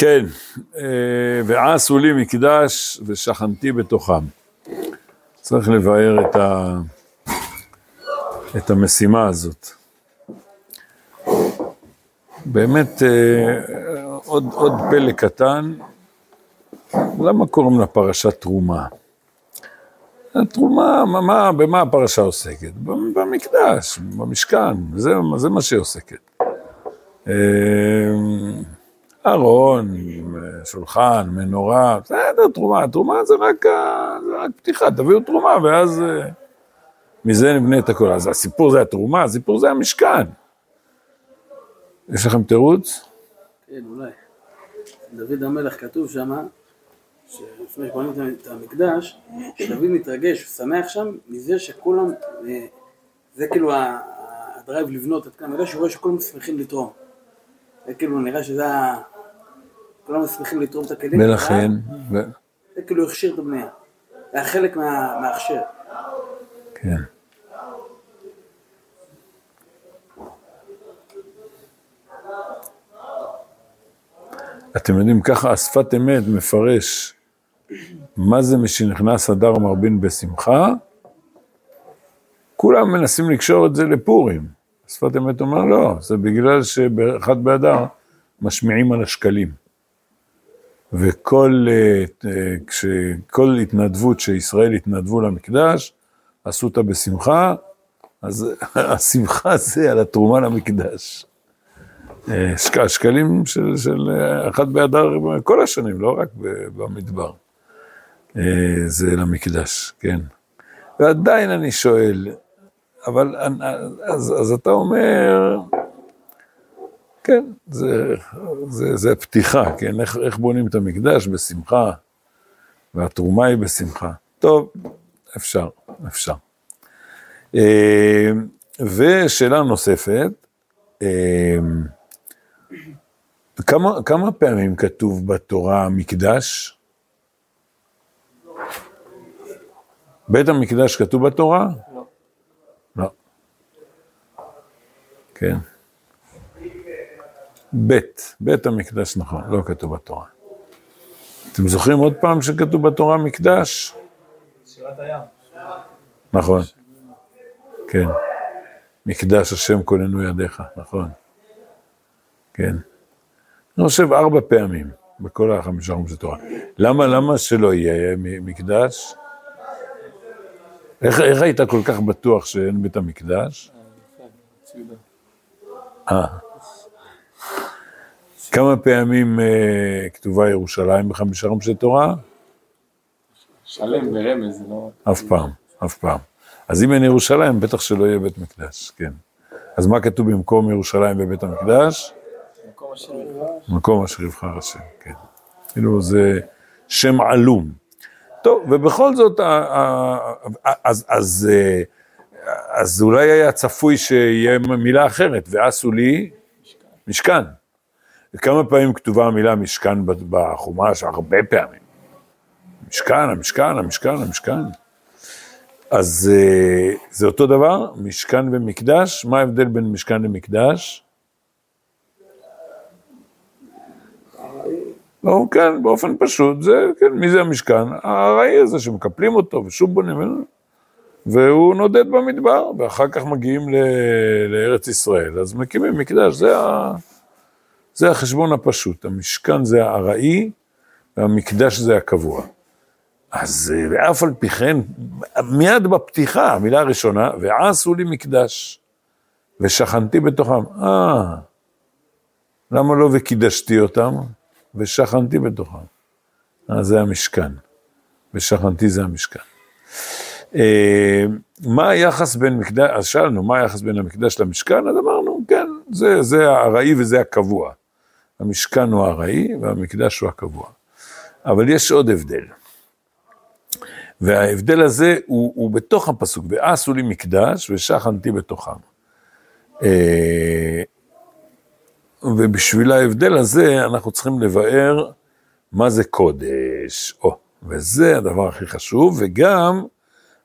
כן, אה, ועשו לי מקדש ושכנתי בתוכם. צריך לבאר את, ה... את המשימה הזאת. באמת, אה, עוד, עוד פלא קטן, למה קוראים לה פרשת תרומה? התרומה, מה, מה, במה הפרשה עוסקת? במקדש, במשכן, זה, זה מה שהיא עוסקת. אה, ארון, שולחן, מנורה, בסדר, תרומה, תרומה זה רק, זה רק פתיחה, תביאו תרומה ואז אה, מזה נבנה את הכל. אז הסיפור זה התרומה, הסיפור זה המשכן. יש לכם תירוץ? כן, אולי. דוד המלך כתוב שמה, שלפני שבונים את המקדש, שדוד מתרגש, הוא שמח שם מזה שכולם, אה, זה כאילו הדרייב לבנות את כאן, שהוא רואה שכולם שמחים לתרום. זה כאילו נראה שזה ה... כולם שמחים לתרום את הכלים. ולכן? זה כאילו הכשיר את הבנייה. זה היה חלק מההכשר. כן. אתם יודעים, ככה השפת אמת מפרש מה זה משנכנס אדר מרבין בשמחה, כולם מנסים לקשור את זה לפורים. שפת אמת אומר לא, זה בגלל שבאחד באדר משמיעים על השקלים. וכל אה, אה, כשכל התנדבות שישראל התנדבו למקדש, עשו אותה בשמחה, אז השמחה זה על התרומה למקדש. אה, השקלים של, של אחד באדר כל השנים, לא רק במדבר. זה למקדש, כן. ועדיין אני שואל, אבל אז, אז אתה אומר, כן, זה, זה, זה פתיחה, כן, איך, איך בונים את המקדש בשמחה, והתרומה היא בשמחה. טוב, אפשר, אפשר. אה, ושאלה נוספת, אה, כמה, כמה פעמים כתוב בתורה מקדש? בית המקדש כתוב בתורה? לא. לא. כן. בית, בית המקדש נכון, לא כתוב בתורה. אתם זוכרים עוד פעם שכתוב בתורה מקדש? שירת הים. נכון, כן. מקדש השם כוננו ידיך, נכון. כן. אני חושב ארבע פעמים בכל החמישה חומשי תורה. למה, למה שלא יהיה מקדש? איך, איך היית כל כך בטוח שאין בית המקדש? אה. כמה פעמים אה, כתובה ירושלים בחמישה חומשי תורה? שלם ברמז, לא... אף פעם, אף פעם. אז אם אין ירושלים, בטח שלא יהיה בית מקדש, כן. אז מה כתוב במקום ירושלים בבית המקדש? מקום אשר יבחר. מקום אשר יבחר השם, כן. כאילו זה שם עלום. טוב, ובכל זאת, אז, אז, אה, אז אולי היה צפוי שיהיה מילה אחרת, ועשו לי משכן. וכמה פעמים כתובה המילה משכן בחומש? הרבה פעמים. משכן, המשכן, המשכן, המשכן. אז אה, זה אותו דבר, משכן ומקדש, מה ההבדל בין משכן למקדש? לא, כן, באופן פשוט, זה, כן, מי זה המשכן? הארעי הזה שמקפלים אותו ושוב בונים ממנו, והוא נודד במדבר, ואחר כך מגיעים ל, לארץ ישראל, אז מקימים מקדש, זה, ה, זה החשבון הפשוט, המשכן זה הארעי, והמקדש זה הקבוע. אז ואף על פי כן, מיד בפתיחה, המילה הראשונה, ועשו לי מקדש, ושכנתי בתוכם. אה, למה לא וקידשתי אותם? ושכנתי בתוכם. אז זה המשכן, ושכנתי זה המשכן. אה, מה היחס בין מקדש, אז שאלנו, מה היחס בין המקדש למשכן? אז אמרנו, כן, זה, זה הארעי וזה הקבוע. המשכן הוא הארעי והמקדש הוא הקבוע. אבל יש עוד הבדל. וההבדל הזה הוא, הוא בתוך הפסוק, ועשו לי מקדש ושכנתי בתוכם. אה, ובשביל ההבדל הזה אנחנו צריכים לבאר מה זה קודש, או, וזה הדבר הכי חשוב, וגם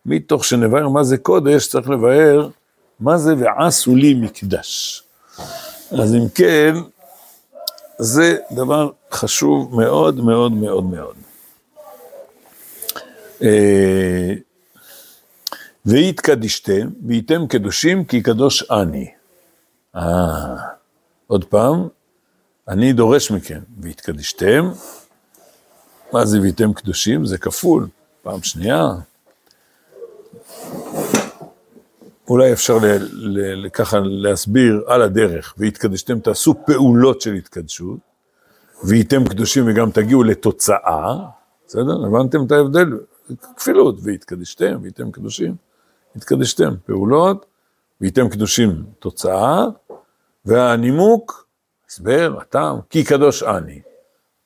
מתוך שנבאר מה זה קודש, צריך לבאר מה זה ועשו לי מקדש. אז אם כן, זה דבר חשוב מאוד מאוד מאוד מאוד. אה, ויתקדישתם, וייתם קדושים כי קדוש אני. אה, עוד פעם, אני דורש מכם, והתקדישתם, מה זה וייתם קדושים? זה כפול, פעם שנייה. אולי אפשר ככה להסביר על הדרך, והתקדשתם, תעשו פעולות של התקדשות, וייתם קדושים וגם תגיעו לתוצאה, בסדר? הבנתם את ההבדל? כפילות, והתקדשתם, וייתם קדושים, התקדשתם, פעולות, וייתם קדושים, תוצאה, והנימוק, הסבר, הטעם, כי קדוש אני.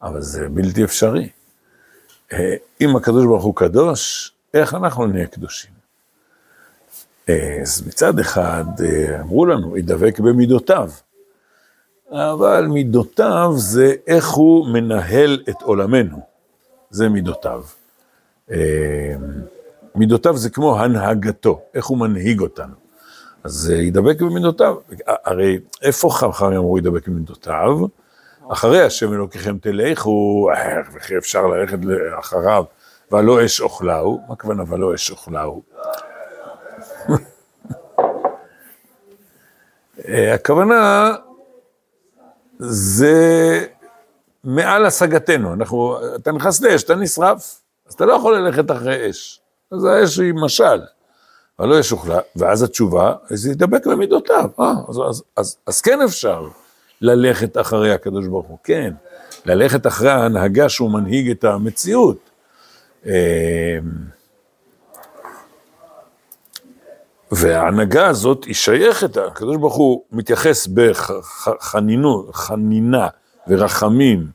אבל זה בלתי אפשרי. אה, אם הקדוש ברוך הוא קדוש, איך אנחנו נהיה קדושים? אה, אז מצד אחד אה, אמרו לנו, ידבק במידותיו, אבל מידותיו זה איך הוא מנהל את עולמנו, זה מידותיו. מידותיו זה כמו הנהגתו, איך הוא מנהיג אותנו. אז ידבק במידותיו. הרי איפה חכמים אמרו ידבק במידותיו? אחרי השם אלוקיכם תלכו, וכי אפשר ללכת אחריו, ולא אש אוכלהו, מה הכוונה ולא אש אוכלהו? הכוונה זה מעל השגתנו, אנחנו, אתה נכנס לאש, אתה נשרף, אז אתה לא יכול ללכת אחרי אש. אז האש היא משל, אבל לא יש אוכלה, ואז התשובה, זה ידבק במידותיו, אה, אז, אז, אז, אז כן אפשר ללכת אחרי הקדוש ברוך הוא, כן, ללכת אחרי ההנהגה שהוא מנהיג את המציאות. אה, וההנהגה הזאת היא שייכת, הקדוש ברוך הוא מתייחס בחנינות, חנינה ורחמים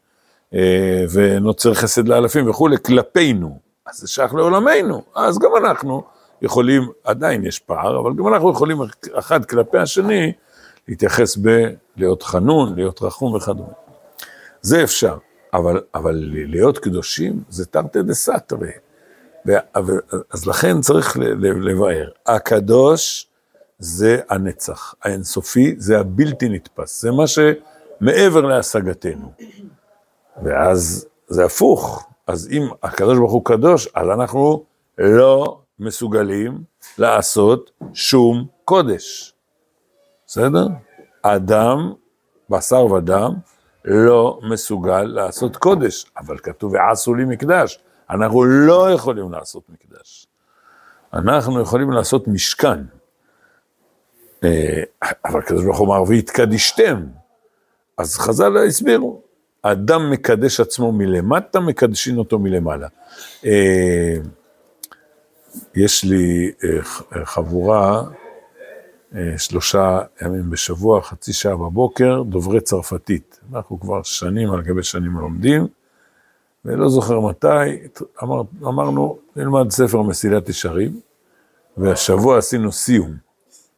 אה, ונוצר חסד לאלפים וכולי, כלפינו, אז זה שייך לעולמנו, אז גם אנחנו יכולים, עדיין יש פער, אבל גם אנחנו יכולים אחד כלפי השני להתייחס בלהיות חנון, להיות רחום וכדומה. זה אפשר, אבל, אבל להיות קדושים זה תרתי דה סתרי. אז לכן צריך לבאר. הקדוש זה הנצח, האינסופי זה הבלתי נתפס, זה מה שמעבר להשגתנו. ואז זה הפוך, אז אם הקדוש ברוך הוא קדוש, אז אנחנו לא מסוגלים לעשות שום קודש. בסדר? אדם, בשר ודם, לא מסוגל לעשות קודש, אבל כתוב ועשו לי מקדש. אנחנו לא יכולים לעשות מקדש. אנחנו יכולים לעשות משכן. אה, אבל הקדוש ברוך הוא אמר, והתקדישתם. אז חז"ל הסבירו, האדם מקדש עצמו מלמטה, מקדשים אותו מלמעלה. אה, יש לי אה, חבורה, שלושה ימים בשבוע, חצי שעה בבוקר, דוברי צרפתית. אנחנו כבר שנים על גבי שנים לומדים. ולא זוכר מתי, אמר, אמרנו, נלמד ספר מסילת ישרים, והשבוע עשינו סיום.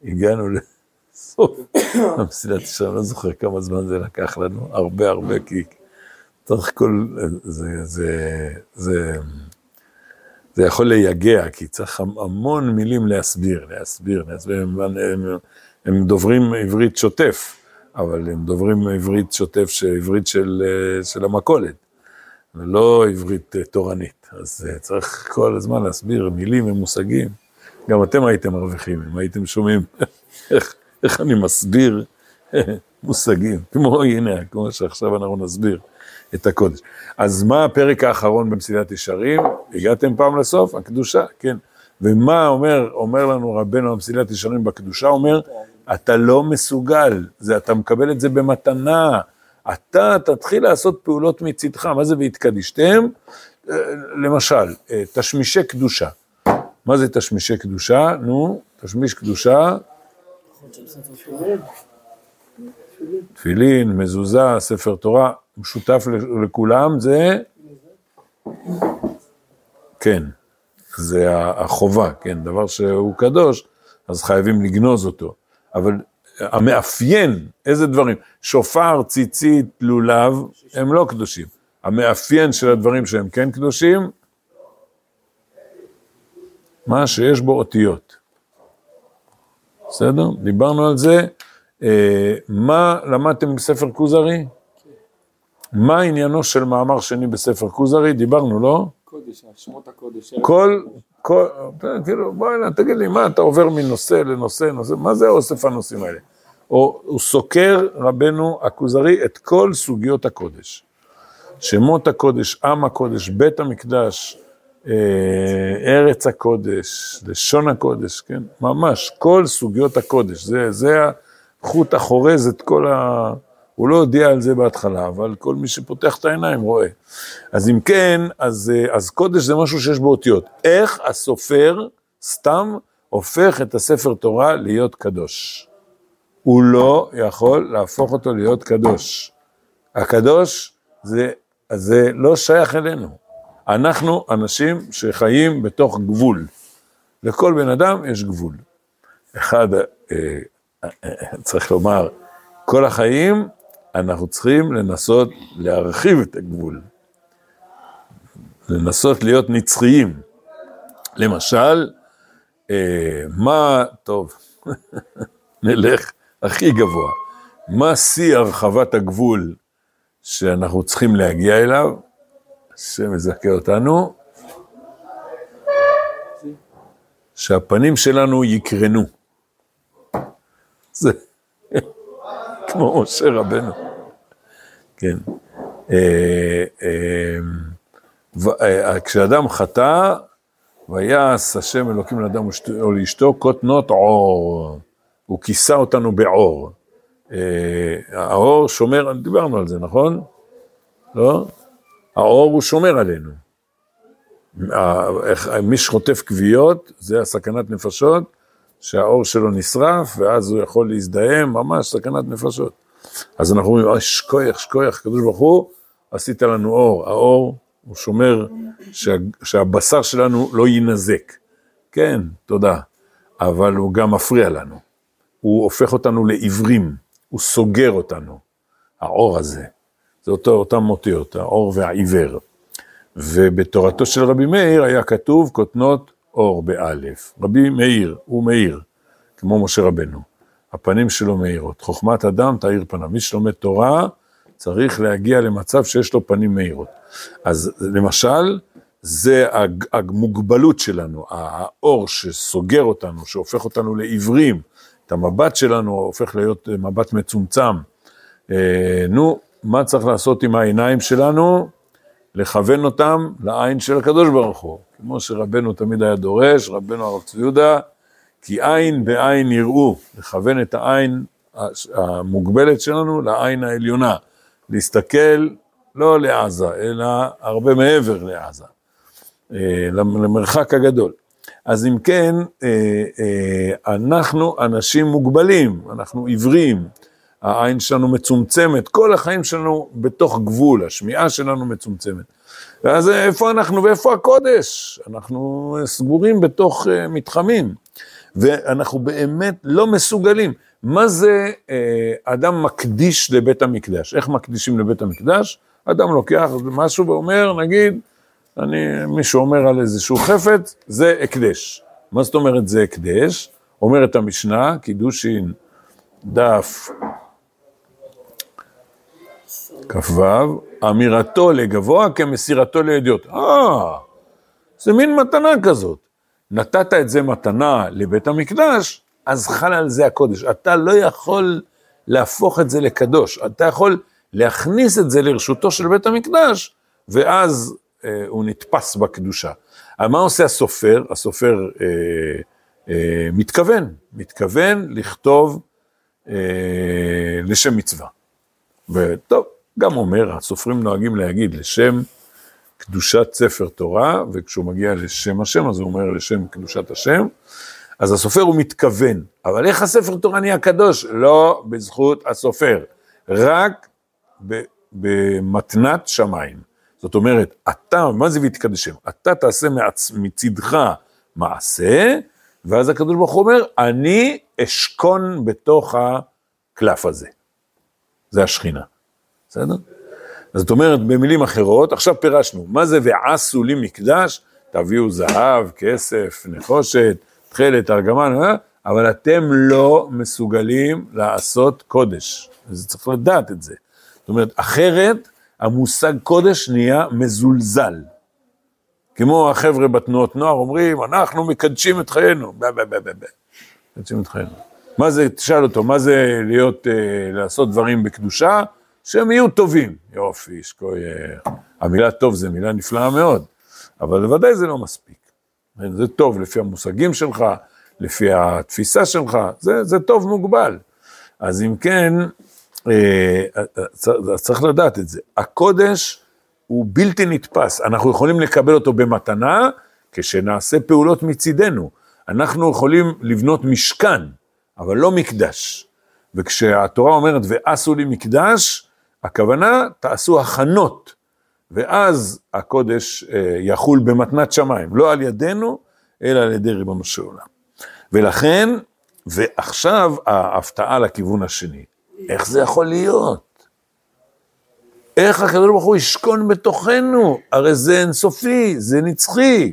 הגענו לסוף המסילת ישרים, לא זוכר כמה זמן זה לקח לנו, הרבה הרבה, כי צריך כל, זה, זה, זה, זה יכול לייגע, כי צריך המון מילים להסביר, להסביר, להסביר, הם, הם, הם דוברים עברית שוטף, אבל הם דוברים עברית שוטף, עברית של, של המכולת. ולא עברית אה, תורנית. אז אה, צריך כל הזמן להסביר מילים ומושגים. גם אתם הייתם מרוויחים, אם הייתם שומעים איך, איך אני מסביר מושגים, כמו הנה, כמו שעכשיו אנחנו נסביר את הקודש. אז מה הפרק האחרון במסילת ישרים? הגעתם פעם לסוף? הקדושה, כן. ומה אומר, אומר לנו רבנו המסילת ישרים בקדושה? אומר, אתה לא מסוגל, זה, אתה מקבל את זה במתנה. אתה תתחיל לעשות פעולות מצידך, מה זה והתקדישתם? למשל, אה, תשמישי קדושה. מה זה תשמישי קדושה? נו, תשמיש קדושה. תפילין, מזוזה, ספר תורה, משותף לכולם זה? כן, זה החובה, כן, דבר שהוא קדוש, אז חייבים לגנוז אותו. אבל המאפיין, איזה דברים? שופר, ציצית, לולב, הם לא קדושים. המאפיין של הדברים שהם כן קדושים, מה שיש בו אותיות. בסדר? דיברנו על זה. אה, מה למדתם בספר כוזרי? מה עניינו של מאמר שני בספר כוזרי? דיברנו, לא? קודש, שמות הקודש. כל, כל, כאילו, בוא הנה, תגיד לי, מה אתה עובר מנושא לנושא, נושא, מה זה אוסף הנושאים האלה? או, הוא סוקר רבנו הכוזרי את כל סוגיות הקודש. שמות הקודש, עם הקודש, בית המקדש, אה, ארץ הקודש, לשון הקודש, כן? ממש, כל סוגיות הקודש, זה, זה החוט החורז את כל ה... הוא לא הודיע על זה בהתחלה, אבל כל מי שפותח את העיניים רואה. אז אם כן, אז, אה, אז קודש זה משהו שיש בו אותיות. איך הסופר סתם הופך את הספר תורה להיות קדוש? הוא לא יכול להפוך אותו להיות קדוש. הקדוש זה, זה לא שייך אלינו. אנחנו אנשים שחיים בתוך גבול. לכל בן אדם יש גבול. אחד, אה, אה, צריך לומר, כל החיים אנחנו צריכים לנסות להרחיב את הגבול, לנסות להיות נצחיים. למשל, אה, מה, טוב, נלך הכי גבוה, מה שיא הרחבת הגבול שאנחנו צריכים להגיע אליו, שמזכה אותנו, שהפנים שלנו יקרנו. זה כמו משה רבנו. כן. אה, אה, אה, כשאדם חטא, ויעש השם אלוקים לאדם או לאשתו קוטנות עור. הוא כיסה אותנו בעור. העור שומר, דיברנו על זה, נכון? לא? העור הוא שומר עלינו. מי שחוטף כוויות, זה הסכנת נפשות, שהעור שלו נשרף, ואז הוא יכול להזדהם, ממש סכנת נפשות. אז אנחנו אומרים, אוי, שכוייך, שכוייך, קדוש ברוך הוא, עשית לנו אור. האור, הוא שומר שה, שהבשר שלנו לא יינזק. כן, תודה. אבל הוא גם מפריע לנו. הוא הופך אותנו לעיוורים, הוא סוגר אותנו. האור הזה. זה אותו, אותם אותיות, האור והעיוור. ובתורתו של רבי מאיר היה כתוב כותנות אור באלף. רבי מאיר, הוא מאיר, כמו משה רבנו. הפנים שלו מאירות. חוכמת אדם תאיר פניו. מי שלומד תורה צריך להגיע למצב שיש לו פנים מאירות. אז למשל, זה המוגבלות שלנו, האור שסוגר אותנו, שהופך אותנו לעיוורים, את המבט שלנו הופך להיות מבט מצומצם. אה, נו, מה צריך לעשות עם העיניים שלנו? לכוון אותם לעין של הקדוש ברוך הוא. כמו שרבנו תמיד היה דורש, רבנו הרב צבי יהודה, כי עין בעין יראו, לכוון את העין המוגבלת שלנו לעין העליונה, להסתכל לא לעזה, אלא הרבה מעבר לעזה, אה, למרחק הגדול. אז אם כן, אה, אה, אנחנו אנשים מוגבלים, אנחנו עיוורים, העין שלנו מצומצמת, כל החיים שלנו בתוך גבול, השמיעה שלנו מצומצמת. ואז איפה אנחנו ואיפה הקודש? אנחנו סגורים בתוך מתחמים. ואנחנו באמת לא מסוגלים. מה זה אה, אדם מקדיש לבית המקדש? איך מקדישים לבית המקדש? אדם לוקח משהו ואומר, נגיד, אני, מישהו אומר על איזשהו חפץ, זה הקדש. מה זאת אומרת זה הקדש? אומרת המשנה, קידושין דף כ"ו, אמירתו לגבוה כמסירתו לידיעות. אה, זה מין מתנה כזאת. נתת את זה מתנה לבית המקדש, אז חל על זה הקודש. אתה לא יכול להפוך את זה לקדוש, אתה יכול להכניס את זה לרשותו של בית המקדש, ואז אה, הוא נתפס בקדושה. מה עושה הסופר? הסופר אה, אה, מתכוון, מתכוון לכתוב אה, לשם מצווה. וטוב, גם אומר, הסופרים נוהגים להגיד לשם קדושת ספר תורה, וכשהוא מגיע לשם השם, אז הוא אומר לשם קדושת השם. אז הסופר הוא מתכוון, אבל איך הספר תורה נהיה קדוש? לא בזכות הסופר, רק במתנת שמיים. זאת אומרת, אתה, מה זה ויתקדשם? אתה תעשה מעצ... מצידך מעשה, ואז הקדוש ברוך הוא אומר, אני אשכון בתוך הקלף הזה. זה השכינה, בסדר? זאת אומרת, במילים אחרות, עכשיו פירשנו, מה זה ועשו לי מקדש? תביאו זהב, כסף, נחושת, תכלת, ארגמן, אה? אבל אתם לא מסוגלים לעשות קודש. אז צריך לדעת את זה. זאת אומרת, אחרת המושג קודש נהיה מזולזל. כמו החבר'ה בתנועות נוער אומרים, אנחנו מקדשים את חיינו. ב- ב- ב- ב- ב- מקדשים את חיינו. מה זה, תשאל אותו, מה זה להיות, אה, לעשות דברים בקדושה? שהם יהיו טובים. יופי, שכוייך. המילה טוב זה מילה נפלאה מאוד, אבל בוודאי זה לא מספיק. זה טוב לפי המושגים שלך, לפי התפיסה שלך, זה, זה טוב מוגבל. אז אם כן, אה, צ- צריך לדעת את זה. הקודש הוא בלתי נתפס, אנחנו יכולים לקבל אותו במתנה כשנעשה פעולות מצידנו. אנחנו יכולים לבנות משכן, אבל לא מקדש. וכשהתורה אומרת ועשו לי מקדש, הכוונה תעשו הכנות, ואז הקודש אה, יחול במתנת שמיים, לא על ידינו, אלא על ידי ריבונו של עולם. ולכן, ועכשיו ההפתעה לכיוון השני, איך זה יכול להיות? איך הקדוש ברוך הוא ישכון בתוכנו? הרי זה אינסופי, זה נצחי.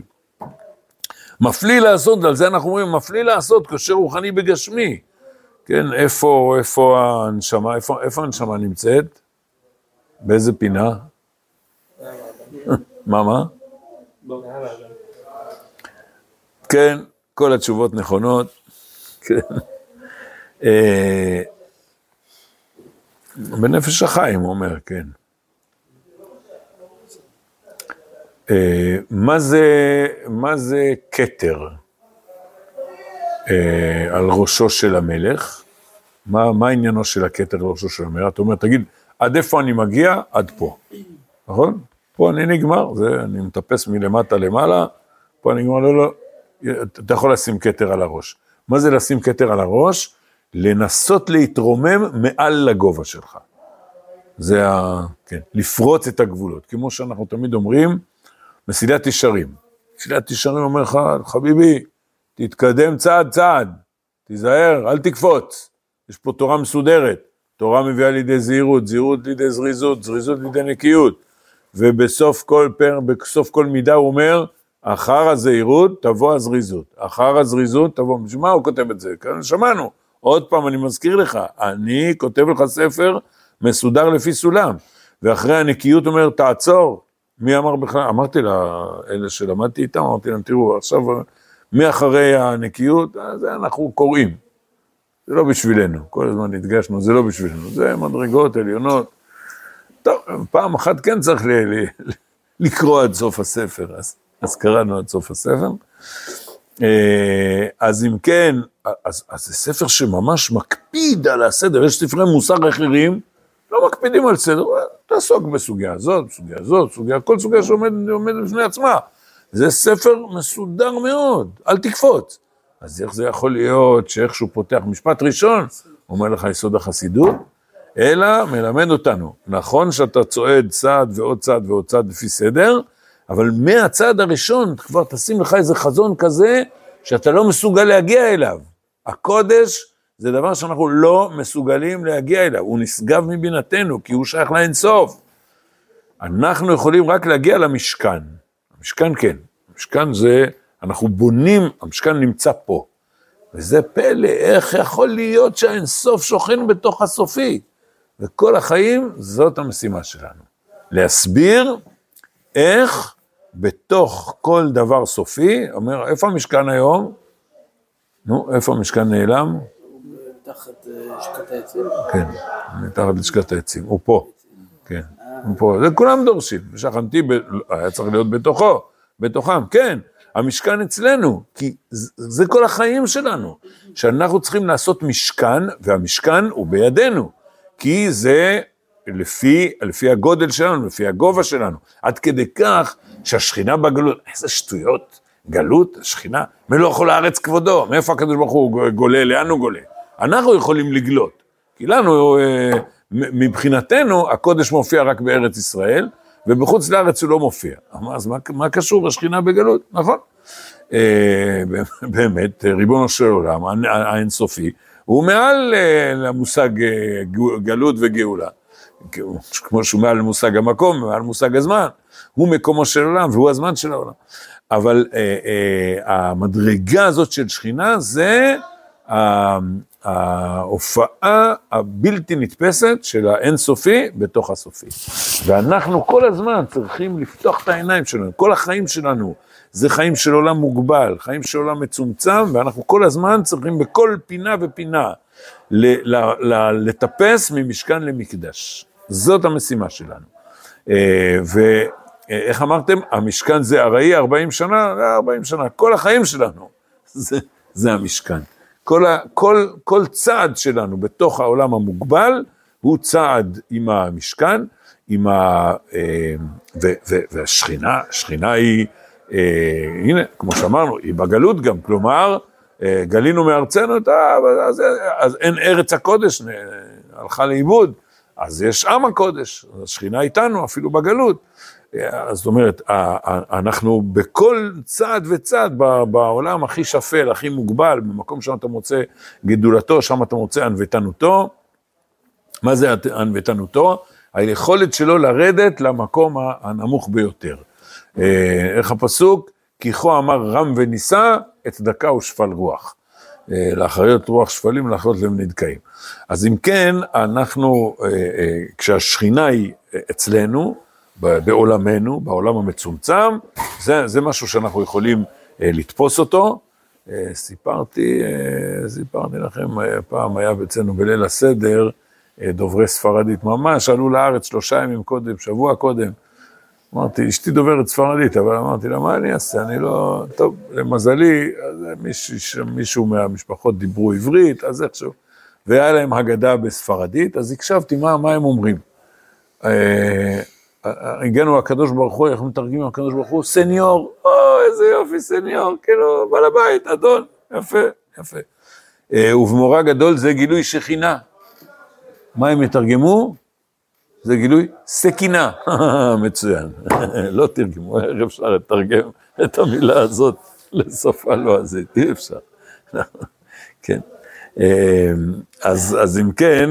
מפליא לעשות, על זה אנחנו אומרים, מפליא לעשות קושר רוחני בגשמי. כן, איפה, איפה הנשמה, איפה, איפה הנשמה נמצאת? באיזה פינה? מה, מה? כן, כל התשובות נכונות. אה, בנפש החיים, הוא אומר, כן. אה, מה זה, מה זה כתר אה, על ראשו של המלך? מה, מה עניינו של הכתר על ראשו של המלך? אתה אומר, תגיד, עד איפה אני מגיע? עד פה. נכון? פה אני נגמר, זה, אני מטפס מלמטה למעלה, פה אני נגמר, לא, לא, אתה יכול לשים כתר על הראש. מה זה לשים כתר על הראש? לנסות להתרומם מעל לגובה שלך. זה ה... כן, לפרוץ את הגבולות. כמו שאנחנו תמיד אומרים, מסילת ישרים. מסילת ישרים אומר לך, חביבי, תתקדם צעד צעד, תיזהר, אל תקפוץ. יש פה תורה מסודרת. תורה מביאה לידי זהירות, זהירות לידי זריזות, זריזות לידי נקיות. ובסוף כל פר, כל מידה הוא אומר, אחר הזהירות תבוא הזריזות, אחר הזריזות תבוא, בשביל מה הוא כותב את זה? כאן שמענו. עוד פעם, אני מזכיר לך, אני כותב לך ספר מסודר לפי סולם, ואחרי הנקיות אומר, תעצור. מי אמר בכלל? אמרתי לאלה שלמדתי איתם, אמרתי להם, תראו, עכשיו, מאחרי הנקיות, זה אנחנו קוראים. זה לא בשבילנו, כל הזמן הדגשנו, זה לא בשבילנו, זה מדרגות עליונות. טוב, פעם אחת כן צריך ל- ל- לקרוא עד סוף הספר, אז, אז קראנו עד סוף הספר. אה, אז אם כן, אז, אז זה ספר שממש מקפיד על הסדר, יש ספרי מוסר אחרים, לא מקפידים על סדר, תעסוק בסוגיה הזאת, בסוגיה הזאת, בסוגיה, כל סוגיה שעומדת בפני עצמה. זה ספר מסודר מאוד, אל תקפוץ. אז איך זה יכול להיות שאיכשהו פותח משפט ראשון, אומר לך יסוד החסידות, אלא מלמד אותנו, נכון שאתה צועד צעד ועוד צעד ועוד צעד לפי סדר, אבל מהצעד הראשון כבר תשים לך איזה חזון כזה, שאתה לא מסוגל להגיע אליו. הקודש זה דבר שאנחנו לא מסוגלים להגיע אליו, הוא נשגב מבינתנו, כי הוא שייך לאינסוף. אנחנו יכולים רק להגיע למשכן. המשכן כן, המשכן זה, אנחנו בונים, המשכן נמצא פה. וזה פלא, איך יכול להיות שהאינסוף שוכן בתוך הסופי? וכל החיים, זאת המשימה שלנו. להסביר איך בתוך כל דבר סופי, אומר, איפה המשכן היום? נו, איפה המשכן נעלם? תחת אה, לשכת העצים. כן, מתחת לשכת העצים, הוא פה, כן, הוא פה, זה כולם דורשים, שכנתי. היה צריך להיות בתוכו, בתוכם, כן, המשכן אצלנו, כי זה, זה כל החיים שלנו, שאנחנו צריכים לעשות משכן, והמשכן הוא בידינו, כי זה לפי, לפי הגודל שלנו, לפי הגובה שלנו, עד כדי כך שהשכינה בגלות, איזה שטויות, גלות, שכינה, מלוא כל הארץ כבודו, מאיפה הקדוש ברוך הוא גולה, לאן הוא גולה? אנחנו יכולים לגלות, כי לנו, אה, מבחינתנו, הקודש מופיע רק בארץ ישראל, ובחוץ לארץ הוא לא מופיע. אמר, אז מה, מה קשור השכינה בגלות? נכון. אה, באמת, ריבונו של עולם, האינסופי, הוא מעל אה, למושג גלות וגאולה. כמו שהוא מעל מושג המקום, מעל מושג הזמן, הוא מקומו של עולם והוא הזמן של העולם. אבל אה, אה, המדרגה הזאת של שכינה זה ההופעה הבלתי נתפסת של האינסופי בתוך הסופי. ואנחנו כל הזמן צריכים לפתוח את העיניים שלנו, כל החיים שלנו זה חיים של עולם מוגבל, חיים של עולם מצומצם, ואנחנו כל הזמן צריכים בכל פינה ופינה לטפס ממשכן למקדש. זאת המשימה שלנו. אה, ואיך אמרתם? המשכן זה ארעי 40 שנה? 40 שנה, כל החיים שלנו זה, זה המשכן. כל, ה, כל, כל צעד שלנו בתוך העולם המוגבל הוא צעד עם המשכן, עם ה... אה, ו, ו, והשכינה, השכינה היא, אה, הנה, כמו שאמרנו, היא בגלות גם, כלומר, אה, גלינו מארצנו, אז, אז אין ארץ הקודש, הלכה לאיבוד, אז יש עם הקודש, השכינה איתנו, אפילו בגלות. אז זאת אומרת, אנחנו בכל צעד וצעד בעולם הכי שפל, הכי מוגבל, במקום שם אתה מוצא גדולתו, שם אתה מוצא ענוותנותו. מה זה ענוותנותו? היכולת שלו לרדת למקום הנמוך ביותר. אה, איך הפסוק? כי כה אמר רם ונישא, את צדקה ושפל רוח. אה, לאחריות רוח שפלים, לאחריות לב נדכאים. אז אם כן, אנחנו, אה, כשהשכינה היא אצלנו, בעולמנו, בעולם המצומצם, זה, זה משהו שאנחנו יכולים אה, לתפוס אותו. אה, סיפרתי, אה, סיפרתי לכם, אה, פעם היה אצלנו בליל הסדר, אה, דוברי ספרדית ממש, עלו לארץ שלושה ימים קודם, שבוע קודם. אמרתי, אשתי דוברת ספרדית, אבל אמרתי לה, מה אני אעשה? אני לא... טוב, למזלי, מישהו, מישהו מהמשפחות דיברו עברית, אז איכשהו. והיה להם הגדה בספרדית, אז הקשבתי מה, מה הם אומרים. אה, הגענו לקדוש ברוך הוא, איך מתרגמים לקדוש ברוך הוא? סניור, או איזה יופי סניור, כאילו בעל הבית, אדון, יפה, יפה. אה, ובמורה גדול זה גילוי שכינה. מה הם יתרגמו? זה גילוי סכינה. מצוין. לא תרגמו, איך אפשר לתרגם את המילה הזאת לסוף הלועזית? אי אפשר. כן. אה, אז, אם כן.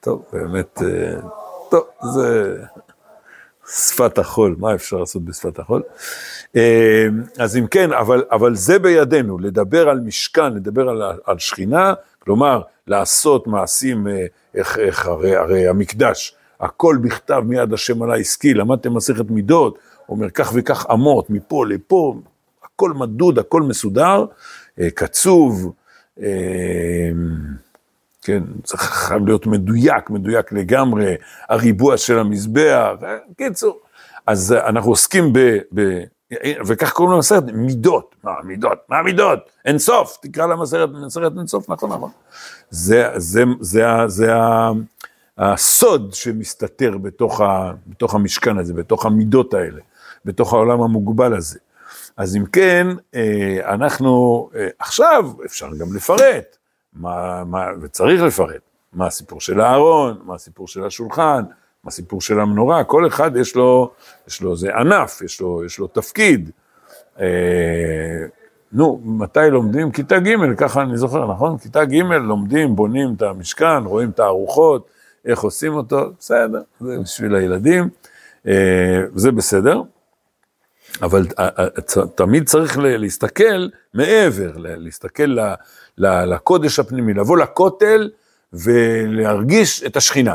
טוב, באמת, אה, טוב, זה שפת החול, מה אפשר לעשות בשפת החול? אה, אז אם כן, אבל, אבל זה בידינו, לדבר על משכן, לדבר על, על שכינה, כלומר, לעשות מעשים, אה, איך, איך הרי, הרי המקדש, הכל בכתב מיד השם עלי עסקי, למדתם מסכת מידות, אומר כך וכך אמות, מפה לפה, הכל מדוד, הכל מסודר, קצוב, כן, זה חייב להיות מדויק, מדויק לגמרי, הריבוע של המזבח, אה, קיצור. אז אנחנו עוסקים ב... ב וכך קוראים למסכת מידות, מה מידות, מה מידות, אין סוף, תקרא למסכת, מסכת אין סוף, נכון, נכון. זה, זה, זה, זה, הסוד שמסתתר בתוך, ה, בתוך המשכן הזה, בתוך המידות האלה, בתוך העולם המוגבל הזה. אז אם כן, אה, אנחנו, אה, עכשיו אפשר גם לפרט, מה, מה, וצריך לפרט, מה הסיפור של הארון, מה הסיפור של השולחן, מה הסיפור של המנורה, כל אחד יש לו, יש לו איזה ענף, יש לו, יש לו תפקיד. אה, נו, מתי לומדים? כיתה ג', ככה אני זוכר, נכון? כיתה ג' לומדים, בונים את המשכן, רואים את הארוחות, איך עושים אותו, בסדר, זה בשביל הילדים, אה, זה בסדר. אבל אה, אה, תמיד צריך להסתכל מעבר, להסתכל לקודש הפנימי, לבוא לכותל ולהרגיש את השכינה,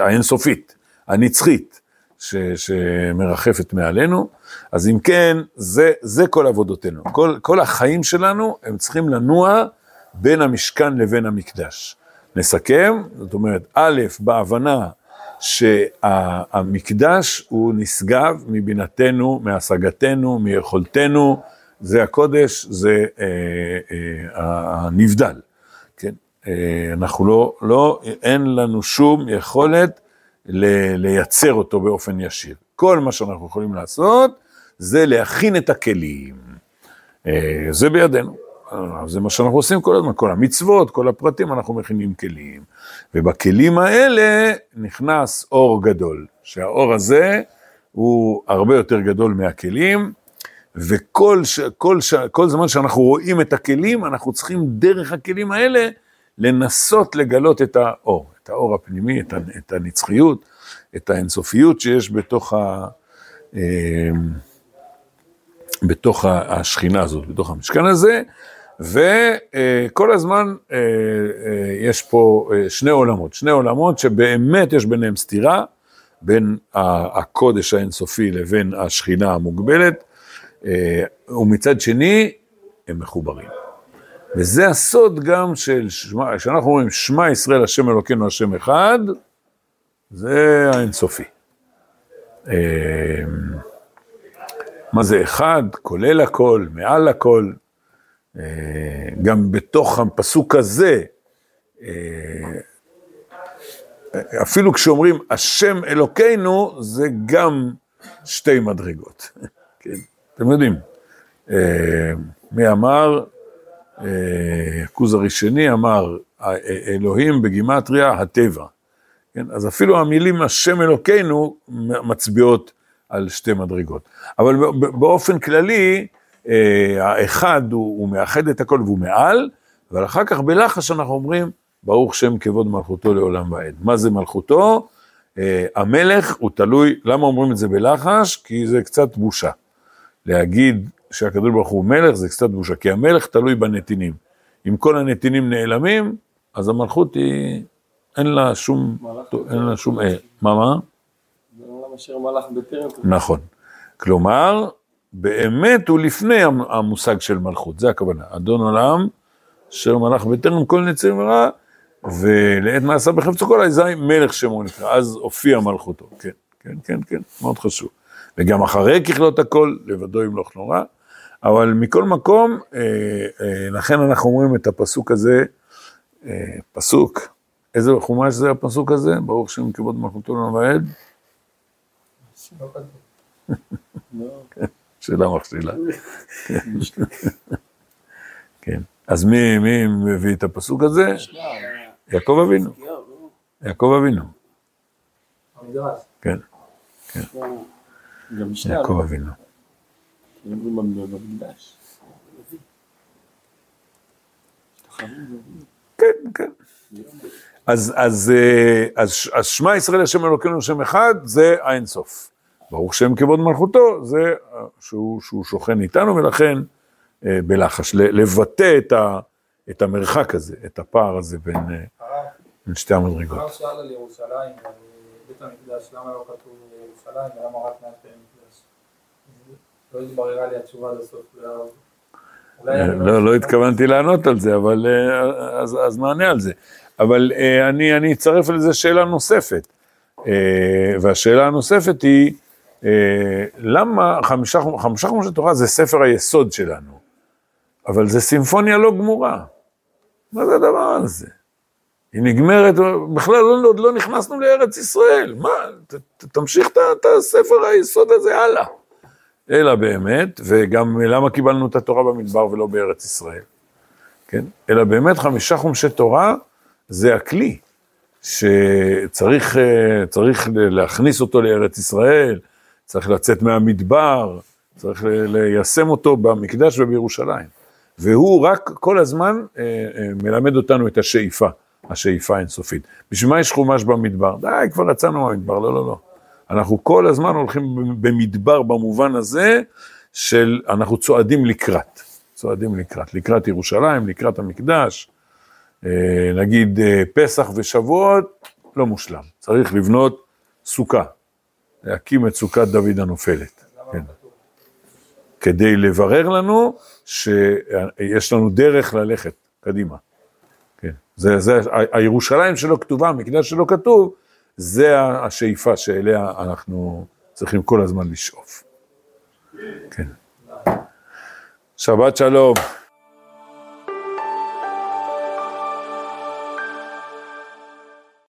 האינסופית, הנצחית, ש, שמרחפת מעלינו. אז אם כן, זה, זה כל עבודותינו. כל, כל החיים שלנו, הם צריכים לנוע בין המשכן לבין המקדש. נסכם, זאת אומרת, א', בהבנה שהמקדש הוא נשגב מבינתנו, מהשגתנו, מיכולתנו, זה הקודש, זה אה, אה, הנבדל, כן? אה, אנחנו לא, לא, אין לנו שום יכולת ל, לייצר אותו באופן ישיר. כל מה שאנחנו יכולים לעשות זה להכין את הכלים. אה, זה בידינו. זה מה שאנחנו עושים כל הזמן, כל המצוות, כל הפרטים, אנחנו מכינים כלים. ובכלים האלה נכנס אור גדול, שהאור הזה הוא הרבה יותר גדול מהכלים, וכל ש, כל ש, כל זמן שאנחנו רואים את הכלים, אנחנו צריכים דרך הכלים האלה לנסות לגלות את האור, את האור הפנימי, את, את הנצחיות, את האינסופיות שיש בתוך, ה, אה, בתוך השכינה הזאת, בתוך המשכן הזה, וכל הזמן אה, אה, יש פה אה, שני עולמות, שני עולמות שבאמת יש ביניהם סתירה, בין הקודש האינסופי לבין השכינה המוגבלת, ומצד שני, הם מחוברים. וזה הסוד גם של, כשאנחנו אומרים שמע ישראל השם אלוקינו השם אחד, זה האינסופי. מה זה אחד? כולל הכל, מעל הכל. גם בתוך הפסוק הזה, אפילו כשאומרים השם אלוקינו, זה גם שתי מדרגות. כן, אתם יודעים. מי אמר? הכוז הראשני אמר, אלוהים בגימטריה הטבע. כן? אז אפילו המילים השם אלוקינו מצביעות על שתי מדרגות. אבל באופן כללי, אה, האחד הוא, הוא מאחד את הכל והוא מעל, אבל אחר כך בלחש אנחנו אומרים, ברוך שם כבוד מלכותו לעולם ועד. מה זה מלכותו? אה, המלך הוא תלוי, למה אומרים את זה בלחש? כי זה קצת בושה. להגיד שהקדוש ברוך הוא מלך זה קצת בושה, כי המלך תלוי בנתינים. אם כל הנתינים נעלמים, אז המלכות היא, אין לה שום, אין לה שום, אה, מה מה? זה עולם אשר מלך בטרם. נכון. כלומר, באמת הוא לפני המושג של מלכות, זה הכוונה. אדון עולם, אשר מלך בטרם כל נציר ורע, ולעת מעשה בחפצו כל אזי מלך שמו נקרא, אז הופיע מלכותו, כן, כן, כן, כן, מאוד חשוב. וגם אחרי ככלות הכל, לבדו ימלוך נורא. אבל מכל מקום, אה, אה, לכן אנחנו אומרים את הפסוק הזה, אה, פסוק, איזה חומש זה הפסוק הזה? ברוך שם כבוד מלכותו לעולם ועד? שאלה מכשילה. כן. אז מי, מביא את הפסוק הזה? יעקב אבינו. יעקב אבינו. כן. כן. יעקב אבינו. כן, כן. אז, אז, אז שמע ישראל השם אלוקינו שם אחד, זה האינסוף. ברוך שם כבוד מלכותו, זה שהוא, שהוא שוכן איתנו, ולכן אה, בלחש, לבטא את, ה, את המרחק הזה, את הפער הזה בין, אה, בין שתי המדרגות. הרב שאל על ירושלים, על בית המקדש, למה לא כתוב ירושלים ולמה רק מעט המקדש? לא התבררה לי התשובה עד הסוף. לא, לא התכוונתי לענות על זה, אבל אז, אז נענה על זה. אבל אני, אני אצרף לזה שאלה נוספת. והשאלה הנוספת היא, למה חמישה, חמישה חומשי תורה זה ספר היסוד שלנו, אבל זה סימפוניה לא גמורה. מה זה הדבר הזה? היא נגמרת, בכלל לא, עוד לא נכנסנו לארץ ישראל, מה, ת, ת, תמשיך את הספר היסוד הזה הלאה. אלא באמת, וגם למה קיבלנו את התורה במדבר ולא בארץ ישראל, כן? אלא באמת חמישה חומשי תורה זה הכלי שצריך צריך להכניס אותו לארץ ישראל, צריך לצאת מהמדבר, צריך ליישם אותו במקדש ובירושלים. והוא רק כל הזמן אה, אה, מלמד אותנו את השאיפה, השאיפה האינסופית. בשביל מה יש חומש במדבר? די, כבר יצאנו מהמדבר, לא, לא, לא. אנחנו כל הזמן הולכים במדבר במובן הזה של אנחנו צועדים לקראת, צועדים לקראת, לקראת ירושלים, לקראת המקדש, אה, נגיד פסח ושבועות, לא מושלם, צריך לבנות סוכה, להקים את סוכת דוד הנופלת. כן. כדי לברר לנו שיש לנו דרך ללכת קדימה. כן. זה, זה, הירושלים שלא כתובה, המקדש שלא כתוב, זה השאיפה שאליה אנחנו צריכים כל הזמן לשאוף. כן. שבת שלום.